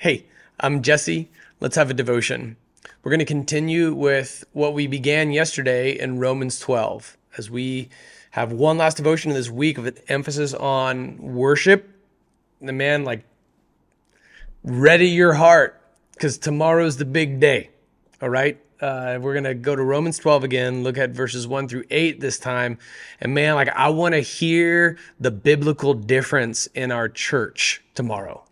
Hey, I'm Jesse. Let's have a devotion. We're going to continue with what we began yesterday in Romans 12 as we have one last devotion this week with emphasis on worship. The man, like, ready your heart because tomorrow's the big day. All right. Uh, we're going to go to Romans 12 again, look at verses 1 through 8 this time. And man, like, I want to hear the biblical difference in our church tomorrow.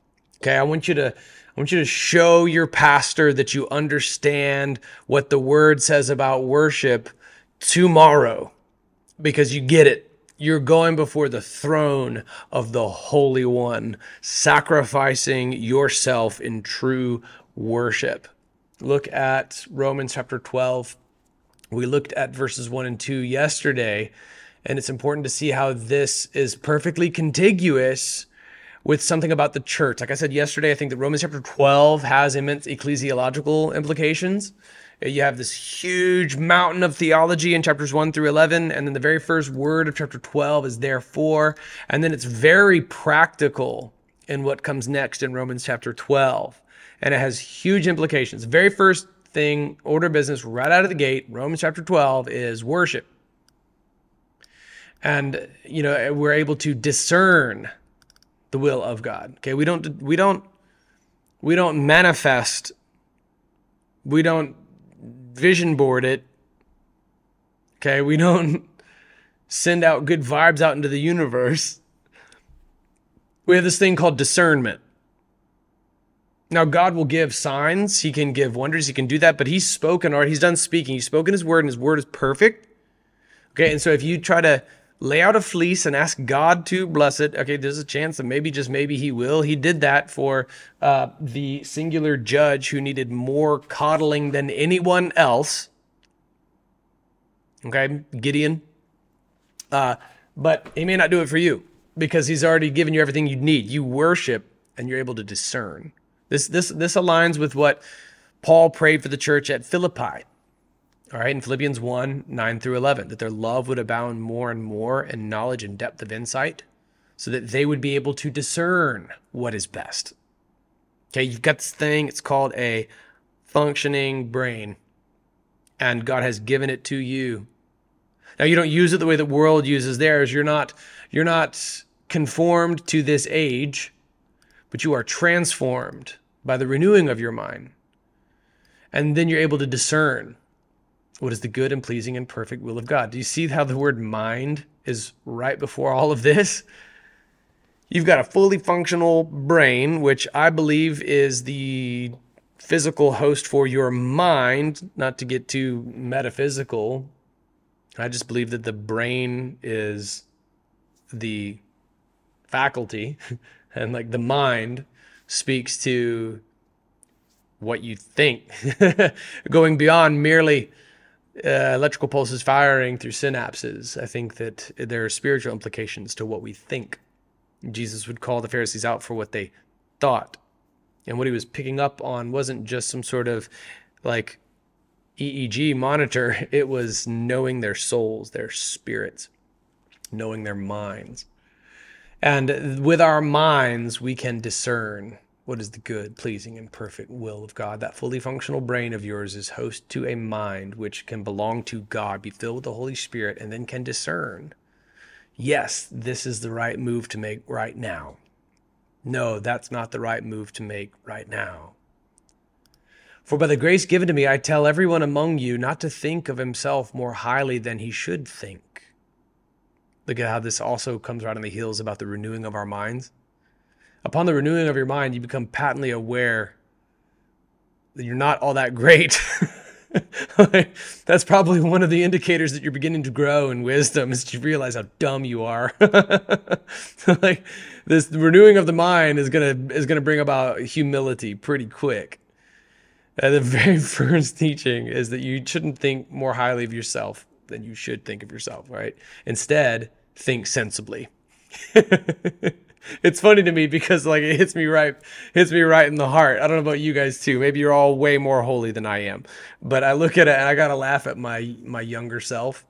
Okay. I want you to I want you to show your pastor that you understand what the word says about worship tomorrow because you get it. You're going before the throne of the Holy One, sacrificing yourself in true worship. Look at Romans chapter 12. We looked at verses 1 and 2 yesterday, and it's important to see how this is perfectly contiguous with something about the church. Like I said yesterday, I think that Romans chapter 12 has immense ecclesiological implications. You have this huge mountain of theology in chapters 1 through 11, and then the very first word of chapter 12 is therefore, and then it's very practical in what comes next in Romans chapter 12. And it has huge implications. Very first thing, order business right out of the gate, Romans chapter 12 is worship. And, you know, we're able to discern the will of God. Okay, we don't we don't we don't manifest we don't vision board it. Okay, we don't send out good vibes out into the universe. We have this thing called discernment. Now, God will give signs, He can give wonders, He can do that, but He's spoken or He's done speaking. He's spoken His word, and His word is perfect. Okay, and so if you try to lay out a fleece and ask God to bless it. Okay, there's a chance that maybe, just maybe, He will. He did that for uh, the singular judge who needed more coddling than anyone else. Okay, Gideon. Uh, but He may not do it for you because He's already given you everything you need. You worship and you're able to discern. This this this aligns with what Paul prayed for the church at Philippi. All right, in Philippians 1 9 through 11, that their love would abound more and more in knowledge and depth of insight, so that they would be able to discern what is best. Okay, you've got this thing, it's called a functioning brain, and God has given it to you. Now you don't use it the way the world uses theirs. You're not you're not conformed to this age, but you are transformed by the renewing of your mind. And then you're able to discern what is the good and pleasing and perfect will of God. Do you see how the word mind is right before all of this? You've got a fully functional brain, which I believe is the physical host for your mind, not to get too metaphysical. I just believe that the brain is the faculty and like the mind speaks to what you think, going beyond merely uh, electrical pulses firing through synapses. I think that there are spiritual implications to what we think. Jesus would call the Pharisees out for what they thought. And what he was picking up on wasn't just some sort of like EEG monitor, it was knowing their souls, their spirits, knowing their minds. And with our minds, we can discern what is the good, pleasing, and perfect will of God. That fully functional brain of yours is host to a mind which can belong to God, be filled with the Holy Spirit, and then can discern yes, this is the right move to make right now. No, that's not the right move to make right now. For by the grace given to me, I tell everyone among you not to think of himself more highly than he should think. Look at how this also comes right on the heels about the renewing of our minds. Upon the renewing of your mind, you become patently aware that you're not all that great. That's probably one of the indicators that you're beginning to grow in wisdom is you realize how dumb you are. like this renewing of the mind is gonna is gonna bring about humility pretty quick. Uh, the very first teaching is that you shouldn't think more highly of yourself than you should think of yourself, right? Instead, think sensibly it's funny to me because like it hits me right hits me right in the heart. I don't know about you guys too. Maybe you're all way more holy than I am. But I look at it and I gotta laugh at my my younger self.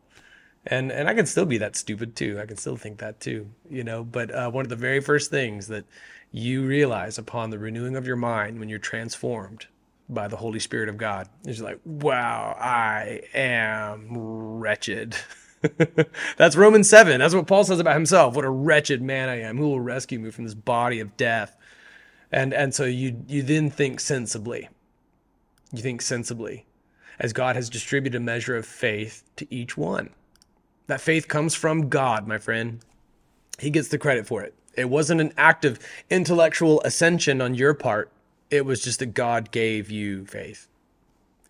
and and I can still be that stupid too. I can still think that too, you know. But uh, one of the very first things that you realize upon the renewing of your mind when you're transformed by the Holy Spirit of God is like, wow, I am wretched. That's Romans 7. That's what Paul says about himself. What a wretched man I am. Who will rescue me from this body of death? And and so you you then think sensibly. You think sensibly as God has distributed a measure of faith to each one. That faith comes from God, my friend. He gets the credit for it. It wasn't an act of intellectual ascension on your part. It was just that God gave you faith.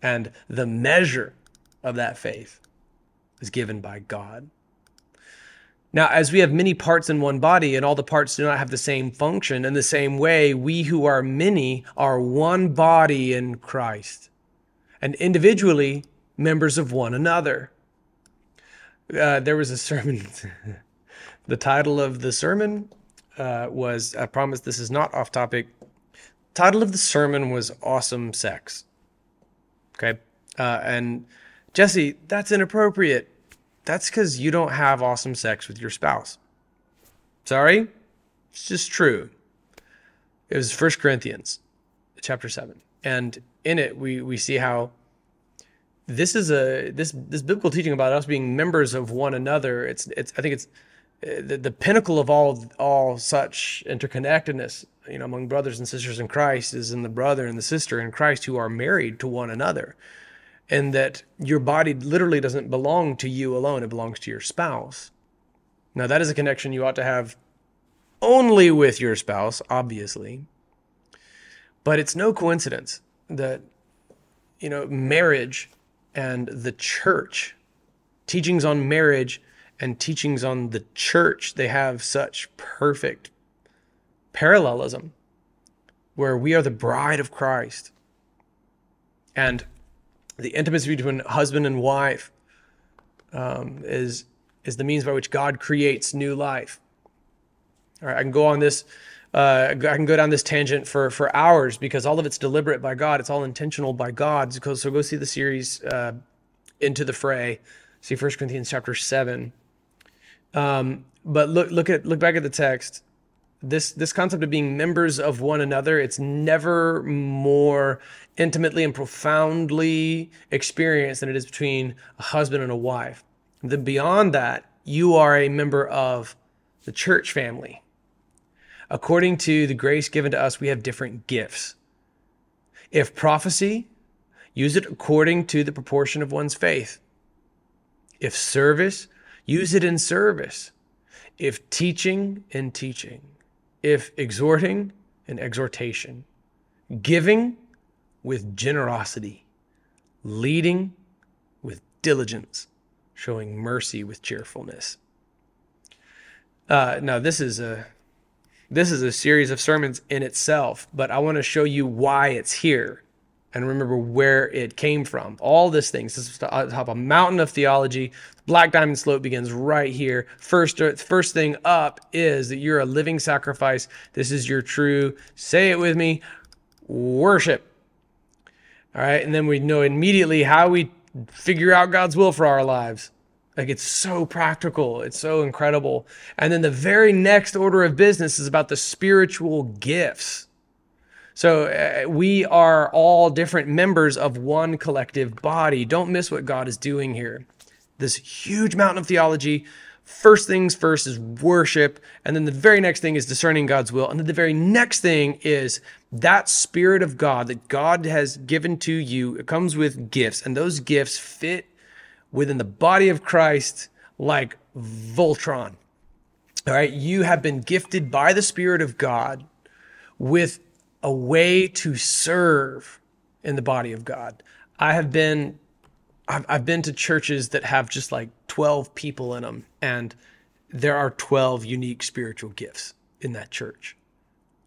And the measure of that faith is given by God. Now, as we have many parts in one body, and all the parts do not have the same function, in the same way, we who are many are one body in Christ, and individually members of one another. Uh, there was a sermon. the title of the sermon uh, was, I promise this is not off topic. Title of the sermon was Awesome Sex. Okay. Uh, and Jesse, that's inappropriate. That's because you don't have awesome sex with your spouse. Sorry? It's just true. It was 1 Corinthians chapter 7. And in it we, we see how this is a this this biblical teaching about us being members of one another. It's it's I think it's uh, the, the pinnacle of all all such interconnectedness, you know, among brothers and sisters in Christ is in the brother and the sister in Christ who are married to one another and that your body literally doesn't belong to you alone, it belongs to your spouse. Now, that is a connection you ought to have only with your spouse, obviously. But it's no coincidence that, you know, marriage and the church, teachings on marriage and teachings on the church, they have such perfect parallelism where we are the bride of Christ. And the intimacy between husband and wife um, is is the means by which God creates new life. All right, I can go on this. Uh, I can go down this tangent for for hours because all of it's deliberate by God. It's all intentional by God. So, so go see the series uh, into the fray. See 1 Corinthians chapter seven. Um, but look look at look back at the text this this concept of being members of one another it's never more intimately and profoundly experienced than it is between a husband and a wife. Then beyond that you are a member of the church family. According to the grace given to us we have different gifts. If prophecy use it according to the proportion of one's faith. If service use it in service. If teaching in teaching if exhorting in exhortation, giving with generosity, leading with diligence, showing mercy with cheerfulness. Uh, now, this is a this is a series of sermons in itself, but I want to show you why it's here and remember where it came from. All this things, this is top of a mountain of theology. Black Diamond Slope begins right here. First, uh, first thing up is that you're a living sacrifice. This is your true, say it with me, worship. All right, and then we know immediately how we figure out God's will for our lives. Like it's so practical, it's so incredible. And then the very next order of business is about the spiritual gifts. So uh, we are all different members of one collective body. Don't miss what God is doing here. This huge mountain of theology. First things first is worship. And then the very next thing is discerning God's will. And then the very next thing is that spirit of God that God has given to you. It comes with gifts, and those gifts fit within the body of Christ like Voltron. All right. You have been gifted by the Spirit of God with a way to serve in the body of God. I have been I've, I've been to churches that have just like 12 people in them and there are 12 unique spiritual gifts in that church.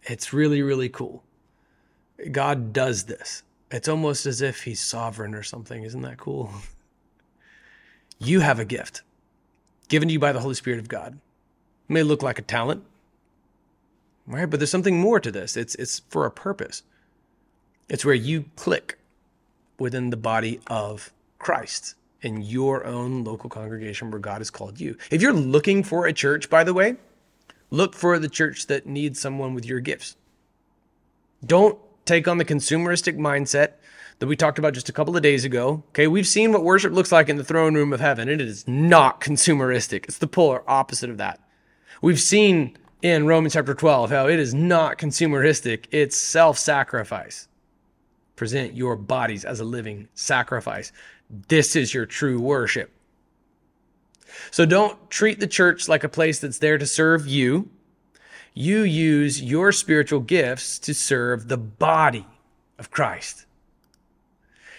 It's really really cool. God does this. It's almost as if he's sovereign or something. Isn't that cool? You have a gift given to you by the Holy Spirit of God. It may look like a talent, right? But there's something more to this. It's it's for a purpose. It's where you click within the body of Christ. in your own local congregation where God has called you. If you're looking for a church, by the way, look for the church that needs someone with your gifts. Don't take on the consumeristic mindset that we talked about just a couple of days ago. Okay, we've seen what worship looks like in the throne room of heaven, and it is not consumeristic. It's the polar opposite of that. We've seen in Romans chapter 12 how it is not consumeristic, it's self sacrifice. Present your bodies as a living sacrifice. This is your true worship. So don't treat the church like a place that's there to serve you. You use your spiritual gifts to serve the body of Christ.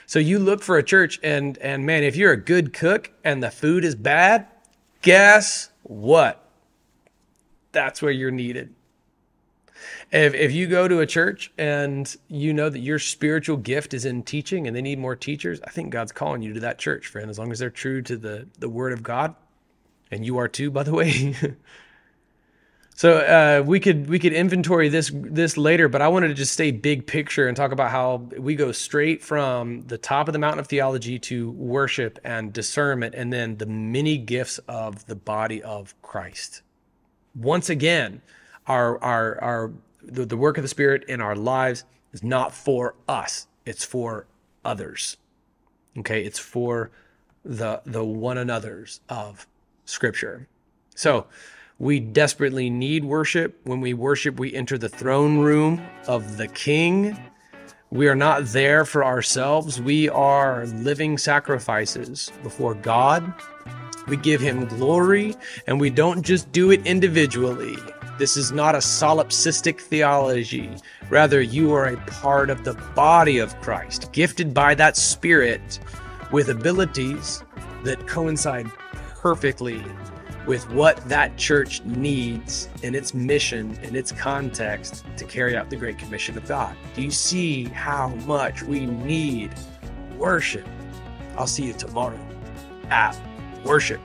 So you look for a church and and man, if you're a good cook and the food is bad, guess what? That's where you're needed. If if you go to a church and you know that your spiritual gift is in teaching and they need more teachers, I think God's calling you to that church, friend, as long as they're true to the the word of God. And you are too, by the way. So uh, we could we could inventory this this later, but I wanted to just stay big picture and talk about how we go straight from the top of the mountain of theology to worship and discernment, and then the many gifts of the body of Christ. Once again, our our our the, the work of the Spirit in our lives is not for us; it's for others. Okay, it's for the the one another's of Scripture. So we desperately need worship. When we worship, we enter the throne room of the King. We are not there for ourselves. We are living sacrifices before God. We give Him glory, and we don't just do it individually. This is not a solipsistic theology. Rather, you are a part of the body of Christ, gifted by that Spirit with abilities that coincide perfectly with what that church needs in its mission, in its context to carry out the Great Commission of God. Do you see how much we need worship? I'll see you tomorrow at worship